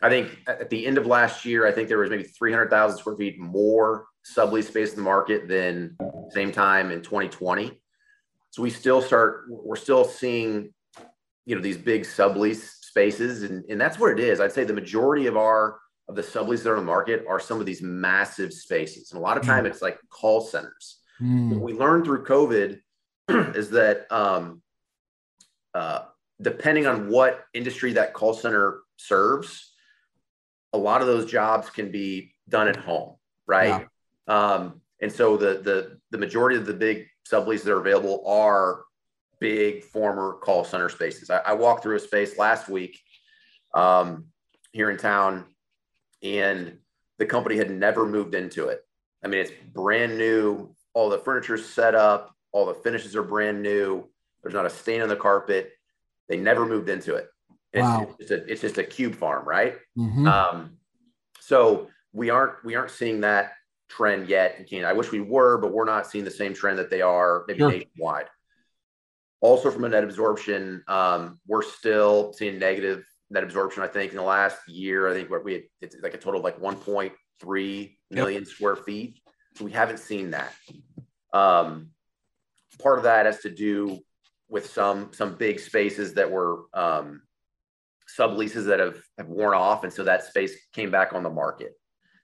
I think at the end of last year, I think there was maybe 300,000 square feet more sublease space in the market than same time in 2020. So we still start. We're still seeing, you know, these big sublease spaces, and and that's what it is. I'd say the majority of our of the subleases that are on the market are some of these massive spaces, and a lot of time mm. it's like call centers. Mm. What we learned through COVID is that um, uh, depending on what industry that call center serves, a lot of those jobs can be done at home, right? Yeah. Um, and so the the the majority of the big subleases that are available are big former call center spaces. I, I walked through a space last week um, here in town, and the company had never moved into it. I mean, it's brand new, all the furniture's set up, all the finishes are brand new. There's not a stain on the carpet. They never moved into it. It's, wow. it's, a, it's just a cube farm, right? Mm-hmm. Um, so we aren't we aren't seeing that trend yet in Canada. I wish we were, but we're not seeing the same trend that they are maybe sure. nationwide. Also, from a net absorption, um, we're still seeing negative net absorption. I think in the last year, I think we had, it's like a total of like 1.3 million yep. square feet. So we haven't seen that. Um, part of that has to do with some some big spaces that were um, subleases that have have worn off, and so that space came back on the market.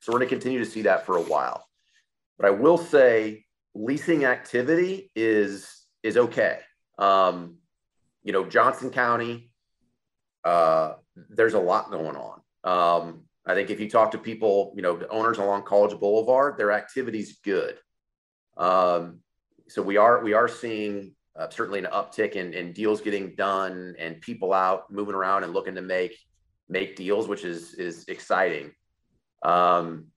So we're going to continue to see that for a while. But I will say, leasing activity is is okay. Um, you know, Johnson County, uh, there's a lot going on. Um, I think if you talk to people, you know, the owners along College Boulevard, their activity's good. Um, so we are we are seeing uh, certainly an uptick in, in deals getting done and people out moving around and looking to make make deals, which is is exciting. Um,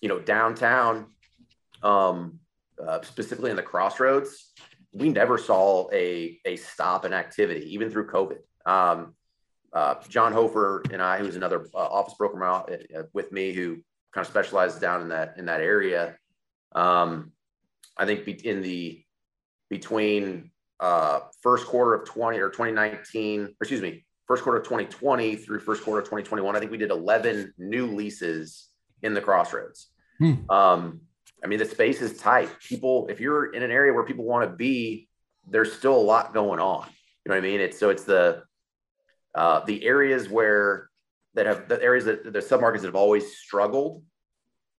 you know, downtown, um, uh, specifically in the crossroads, we never saw a a stop in activity, even through COVID. Um, uh, John Hofer and I, who's another uh, office broker uh, with me, who kind of specializes down in that in that area. Um, I think in the between uh, first quarter of 20 or 2019, or excuse me, first quarter of 2020 through first quarter of 2021, I think we did 11 new leases in the crossroads. Hmm. Um, I mean, the space is tight. People, if you're in an area where people want to be, there's still a lot going on. You know what I mean? It's so it's the uh, the areas where that have the areas that the submarkets that have always struggled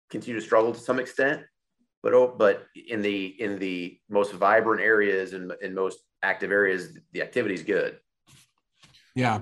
continue to struggle to some extent, but oh, but in the in the most vibrant areas and in most active areas, the activity is good. Yeah.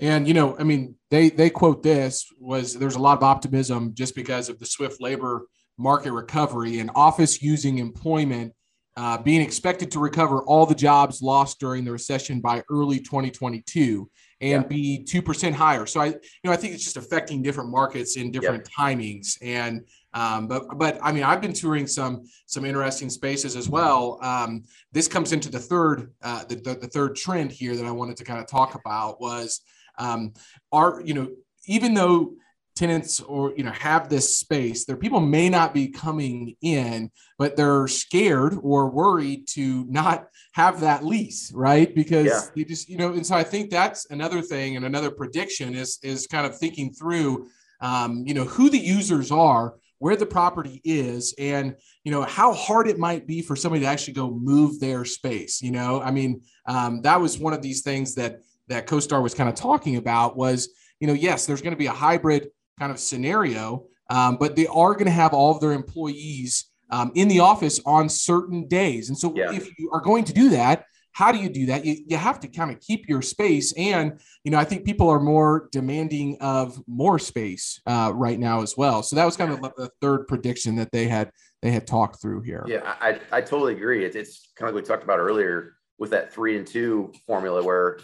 And you know, I mean, they they quote this was there's a lot of optimism just because of the swift labor market recovery and office using employment uh, being expected to recover all the jobs lost during the recession by early 2022 and yeah. be 2% higher. So I, you know, I think it's just affecting different markets in different yep. timings. And, um, but, but I mean, I've been touring some, some interesting spaces as well. Um, this comes into the third, uh, the, the, the, third trend here that I wanted to kind of talk about was, um, are, you know, even though tenants or you know have this space their people may not be coming in but they're scared or worried to not have that lease right because yeah. you just you know and so i think that's another thing and another prediction is is kind of thinking through um, you know who the users are where the property is and you know how hard it might be for somebody to actually go move their space you know i mean um, that was one of these things that that CoStar was kind of talking about was you know yes there's going to be a hybrid kind of scenario, um, but they are going to have all of their employees um, in the office on certain days. And so, yeah. if you are going to do that, how do you do that? You, you have to kind of keep your space. And, you know, I think people are more demanding of more space uh, right now as well. So that was kind of the third prediction that they had, they had talked through here. Yeah, I, I totally agree. It's, it's kind of like we talked about earlier with that three and two formula where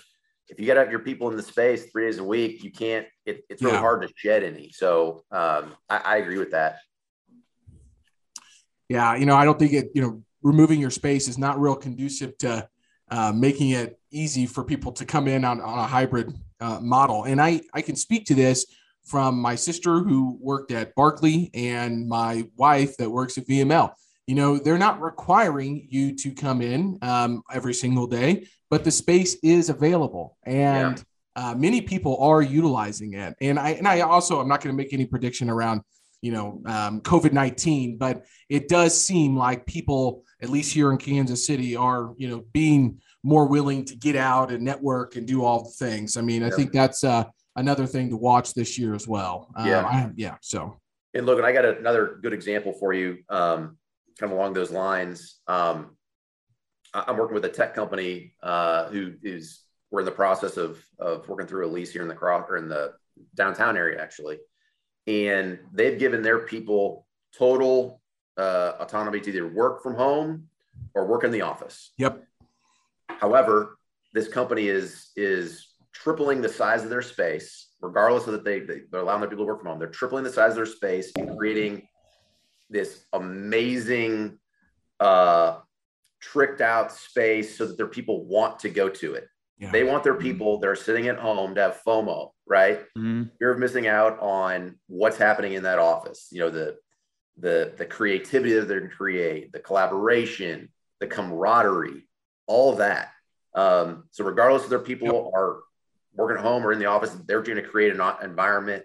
if you got to have your people in the space three days a week, you can't, it, it's really yeah. hard to shed any. So um, I, I agree with that. Yeah. You know, I don't think it, you know, removing your space is not real conducive to uh, making it easy for people to come in on, on a hybrid uh, model. And I, I can speak to this from my sister who worked at Barkley and my wife that works at VML. You know, they're not requiring you to come in um, every single day, but the space is available. And yeah. uh, many people are utilizing it. And I, and I also, I'm not going to make any prediction around, you know, um, COVID 19, but it does seem like people at least here in Kansas City, are you know being more willing to get out and network and do all the things. I mean, I think that's uh, another thing to watch this year as well. Um, yeah, I, yeah. So, and look, I got another good example for you, um, kind of along those lines. Um, I'm working with a tech company uh, who is we're in the process of of working through a lease here in the cross or in the downtown area actually, and they've given their people total uh, autonomy to either work from home or work in the office. Yep. However, this company is is tripling the size of their space, regardless of that they, they are allowing their people to work from home. They're tripling the size of their space and creating this amazing, uh, tricked out space so that their people want to go to it. Yeah. They want their people that are sitting at home to have FOMO, right? Mm-hmm. Of missing out on what's happening in that office. You know, the the the creativity that they're going to create, the collaboration, the camaraderie, all that. Um, so regardless of their people yep. are working at home or in the office, they're going to create an environment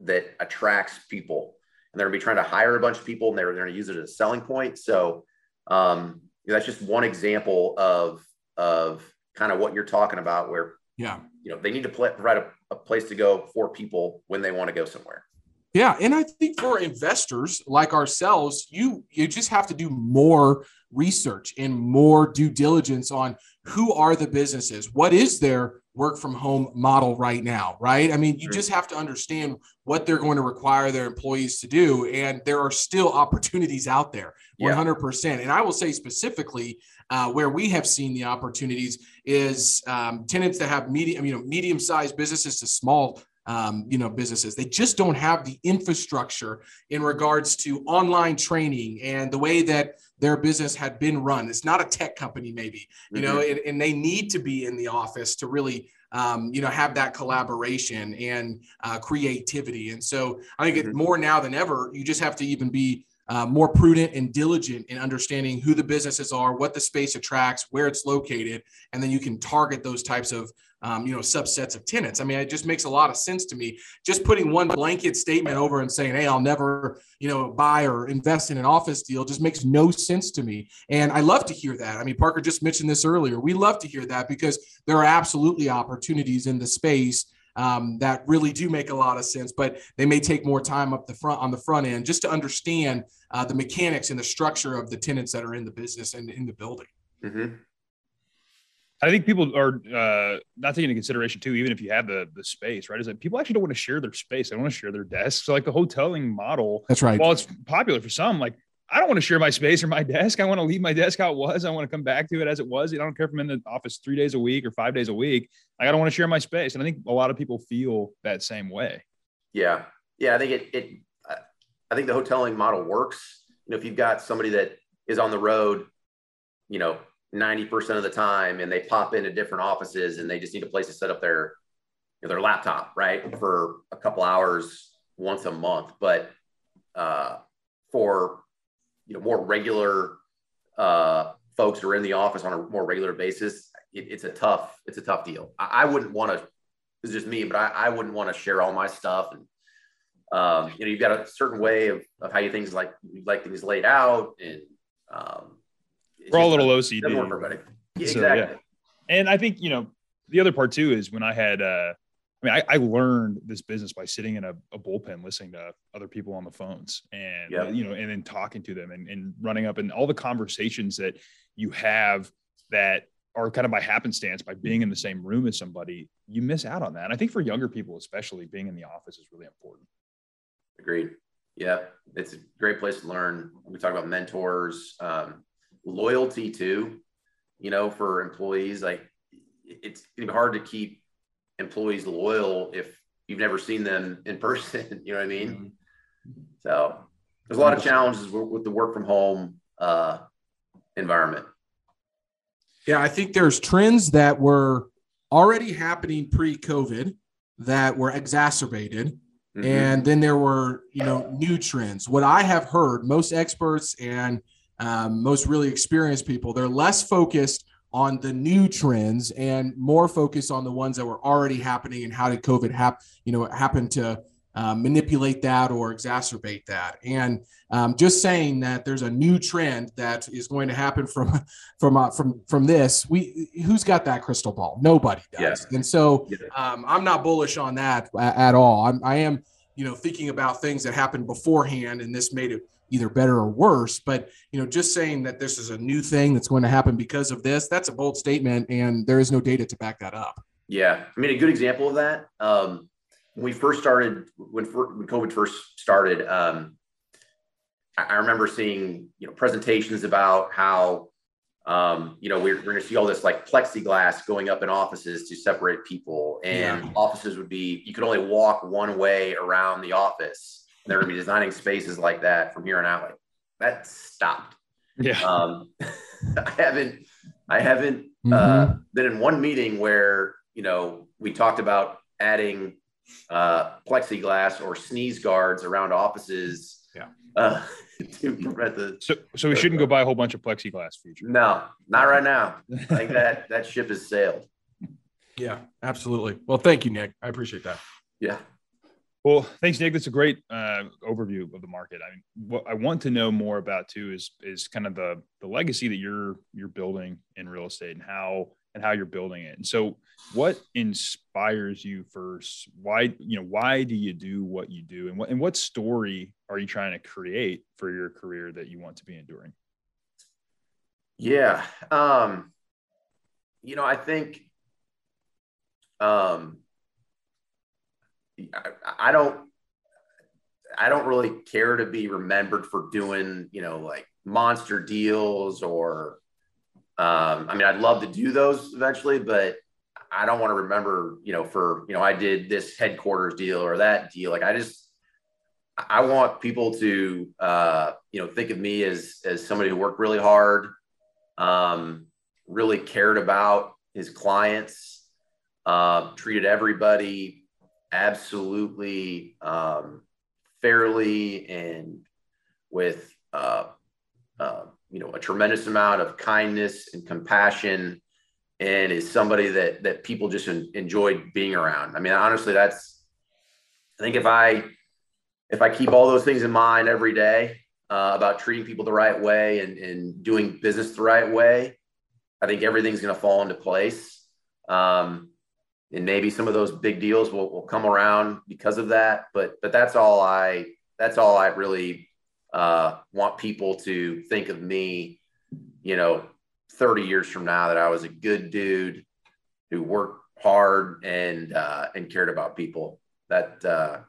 that attracts people, and they're going to be trying to hire a bunch of people, and they're going to use it as a selling point. So um, that's just one example of of kind of what you're talking about, where yeah, you know, they need to play, provide a, a place to go for people when they want to go somewhere. Yeah, and I think for investors like ourselves, you you just have to do more research and more due diligence on who are the businesses, what is their work from home model right now, right? I mean, you just have to understand what they're going to require their employees to do, and there are still opportunities out there, one hundred percent. And I will say specifically uh, where we have seen the opportunities is um, tenants that have medium, you know, medium sized businesses to small um, you know businesses they just don't have the infrastructure in regards to online training and the way that their business had been run it's not a tech company maybe you mm-hmm. know and, and, they need to be in the office to really um, you know have that collaboration and uh, creativity and so i think mm-hmm. it more now than ever you just have to even be uh, more prudent and diligent in understanding who the businesses are, what the space attracts, where it's located, and then you can target those types of um, you know subsets of tenants. I mean, it just makes a lot of sense to me. Just putting one blanket statement over and saying, "Hey, I'll never you know buy or invest in an office deal," just makes no sense to me. And I love to hear that. I mean, Parker just mentioned this earlier. We love to hear that because there are absolutely opportunities in the space um, that really do make a lot of sense, but they may take more time up the front on the front end just to understand uh, the mechanics and the structure of the tenants that are in the business and in the building. Mm-hmm. I think people are uh, not taking into consideration too, even if you have the the space, right? Is that people actually don't want to share their space. They don't want to share their desks. So like the hoteling model. That's right. While it's popular for some, like I don't want to share my space or my desk. I want to leave my desk how it was. I want to come back to it as it was. I don't care if I'm in the office three days a week or five days a week. I don't want to share my space. And I think a lot of people feel that same way. Yeah. Yeah. I think it, it I think the hoteling model works. You know, if you've got somebody that is on the road, you know, 90% of the time and they pop into different offices and they just need a place to set up their, you know, their laptop, right. For a couple hours once a month. But uh, for you know more regular uh, folks who are in the office on a more regular basis, it, it's a tough it's a tough deal. I, I wouldn't want to. It's just me, but I, I wouldn't want to share all my stuff and. Um, you know, you've got a certain way of, of how you things like you like things laid out, and um, we're all a little OCD. Yeah, so, exactly. Yeah. And I think you know the other part too is when I had uh, I mean, I, I, learned this business by sitting in a, a, bullpen, listening to other people on the phones, and you know, and then talking to them, and, and running up, and all the conversations that you have that are kind of by happenstance by being in the same room as somebody, you miss out on that. And I think for younger people, especially being in the office is really important. Agreed. Yeah, it's a great place to learn. We talk about mentors, um, loyalty too. You know, for employees, like it's hard to keep employees loyal if you've never seen them in person. You know what I mean? Mm-hmm. So there's a lot of challenges with the work from home uh, environment. Yeah, I think there's trends that were already happening pre-COVID that were exacerbated. Mm-hmm. And then there were, you know, new trends. What I have heard, most experts and um, most really experienced people, they're less focused on the new trends and more focused on the ones that were already happening and how did COVID happen, you know, happen to uh, manipulate that or exacerbate that. And um, just saying that there's a new trend that is going to happen from from uh, from from this. We who's got that crystal ball? Nobody does. Yeah. And so um, I'm not bullish on that at all. I'm, I am you know thinking about things that happened beforehand, and this made it either better or worse. But you know, just saying that this is a new thing that's going to happen because of this, that's a bold statement, and there is no data to back that up. Yeah, I mean, a good example of that. Um, when we first started, when, when COVID first started, um, I, remember seeing you know presentations about how um, you know we're, we're going to see all this like plexiglass going up in offices to separate people, and yeah. offices would be you could only walk one way around the office. And they're going to be designing spaces like that from here on out. Like that stopped. Yeah. Um, I haven't I haven't uh, mm-hmm. uh, been in one meeting where you know we talked about adding uh, plexiglass or sneeze guards around offices. Yeah. Uh, to prevent the. So, so we shouldn't go buy a whole bunch of plexiglass features. No, not right now. I think that that ship has sailed. Yeah, absolutely. Well, thank you, Nick. I appreciate that. Yeah. Well, thanks, Nick. That's a great uh, overview of the market. I mean, what I want to know more about too is is kind of the the legacy that you're you're building in real estate and how and how you're building it. And so what inspires you first? Why, you know, why do you do what you do? And what and what story are you trying to create for your career that you want to be enduring? Yeah. Um, you know, I think um I, I don't I don't really care to be remembered for doing, you know, like monster deals or um, I mean, I'd love to do those eventually, but I don't want to remember, you know, for, you know, I did this headquarters deal or that deal. Like I just, I want people to, uh, you know, think of me as, as somebody who worked really hard, um, really cared about his clients, uh, treated everybody absolutely um, fairly and with, uh, uh, you know a tremendous amount of kindness and compassion and is somebody that that people just enjoyed being around. I mean honestly that's i think if i if i keep all those things in mind every day uh, about treating people the right way and, and doing business the right way i think everything's going to fall into place. Um, and maybe some of those big deals will, will come around because of that but but that's all i that's all i really uh, want people to think of me, you know, 30 years from now that I was a good dude who worked hard and uh, and cared about people. That uh,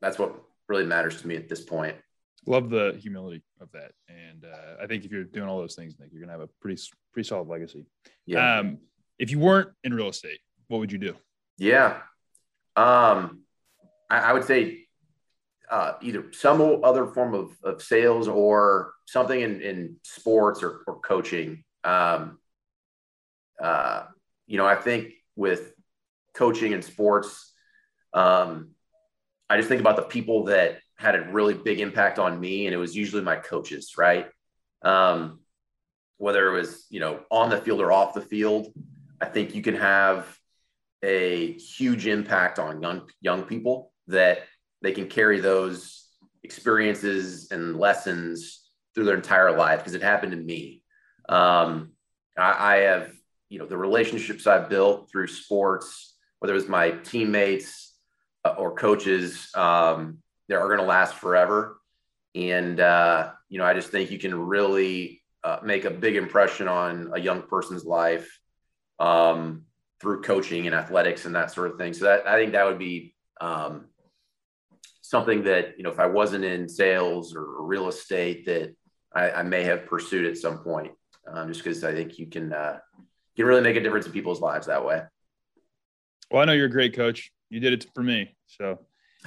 that's what really matters to me at this point. Love the humility of that, and uh, I think if you're doing all those things, Nick, you're gonna have a pretty pretty solid legacy. Yeah. Um, if you weren't in real estate, what would you do? Yeah. Um, I, I would say uh, either some other form of, of sales or something in, in sports or, or coaching. Um, uh, you know, I think with coaching and sports, um, I just think about the people that had a really big impact on me, and it was usually my coaches, right? Um, whether it was you know on the field or off the field, I think you can have a huge impact on young young people that they can carry those experiences and lessons through their entire life because it happened to me. Um, I, I, have, you know, the relationships I've built through sports, whether it was my teammates uh, or coaches, um, they are going to last forever. And, uh, you know, I just think you can really uh, make a big impression on a young person's life um, through coaching and athletics and that sort of thing. So that I think that would be um, something that you know if I wasn't in sales or real estate that I, I may have pursued at some point, um, just because I think you can uh, you can really make a difference in people's lives that way. Well, I know you're a great coach. You did it for me. So,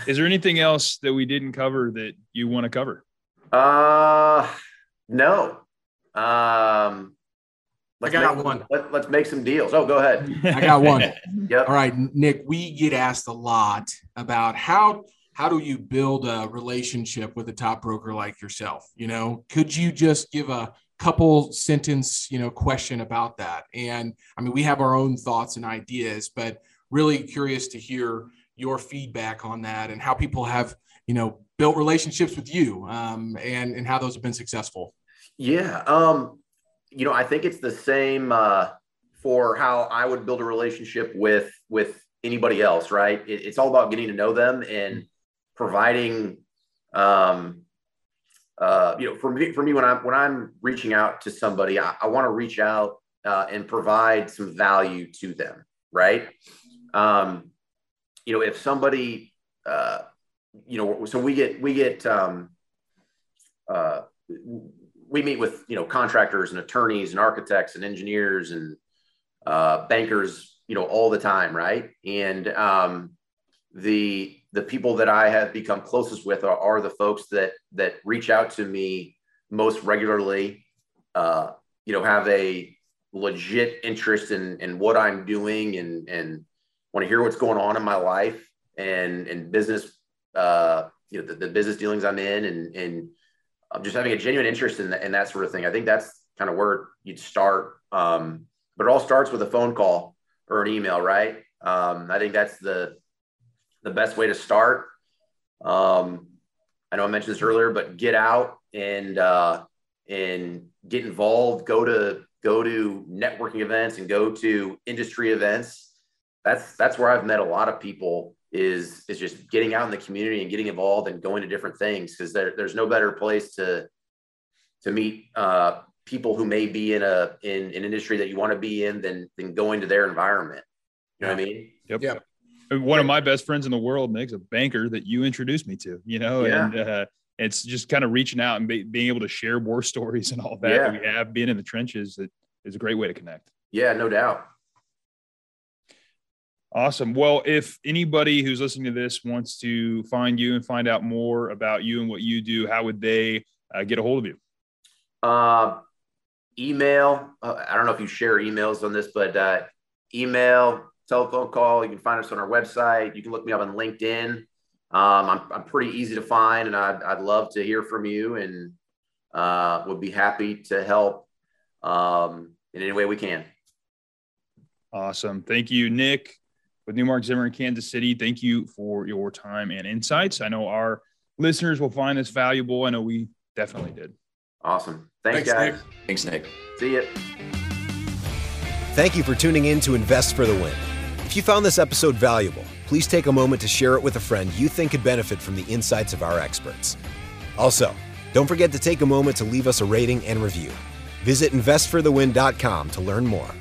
is there anything else that we didn't cover that you want to cover? Uh, no. Um, I got make, one. Let, us make some deals. Oh, go ahead. I got one. yep. All right, Nick. We get asked a lot about how how do you build a relationship with a top broker like yourself. You know, could you just give a couple sentence you know question about that? And I mean, we have our own thoughts and ideas, but really curious to hear your feedback on that and how people have you know built relationships with you um, and and how those have been successful. Yeah. Um, you know, I think it's the same uh, for how I would build a relationship with with anybody else, right? It, it's all about getting to know them and providing. Um, uh, you know, for me, for me, when I'm when I'm reaching out to somebody, I, I want to reach out uh, and provide some value to them, right? Um, you know, if somebody, uh, you know, so we get we get um, uh, we meet with you know contractors and attorneys and architects and engineers and uh, bankers you know all the time right? And um, the the people that i have become closest with are, are, the folks that that reach out to me most regularly uh, you know have a legit interest in in what i'm doing and and want to hear what's going on in my life and and business uh you know the, the business dealings i'm in and and um, just having a genuine interest in, the, in that sort of thing. I think that's kind of where you'd start. Um, but it all starts with a phone call or an email, right? Um, I think that's the the best way to start. Um, I know I mentioned this earlier, but get out and uh, and get involved. Go to go to networking events and go to industry events. That's that's where I've met a lot of people is is just getting out in the community and getting involved and going to different things because there, there's no better place to to meet uh, people who may be in a in an industry that you want to be in than than going to their environment. You know what I mean? Yep. Yeah. One of my best friends in the world, Nick's a banker that you introduced me to. You know, yeah. and uh, it's just kind of reaching out and be, being able to share war stories and all that yeah. that we have being in the trenches. That is a great way to connect. Yeah, no doubt. Awesome. Well, if anybody who's listening to this wants to find you and find out more about you and what you do, how would they uh, get a hold of you? Uh, email. Uh, I don't know if you share emails on this, but uh, email, telephone call. You can find us on our website. You can look me up on LinkedIn. Um, I'm, I'm pretty easy to find, and I'd, I'd love to hear from you and uh, would be happy to help um, in any way we can. Awesome. Thank you, Nick with Newmark Zimmer in Kansas City. Thank you for your time and insights. I know our listeners will find this valuable. I know we definitely did. Awesome. Thanks, Thanks guys. Nick. Thanks, Nick. See you. Thank you for tuning in to Invest for the Win. If you found this episode valuable, please take a moment to share it with a friend you think could benefit from the insights of our experts. Also, don't forget to take a moment to leave us a rating and review. Visit investforthewin.com to learn more.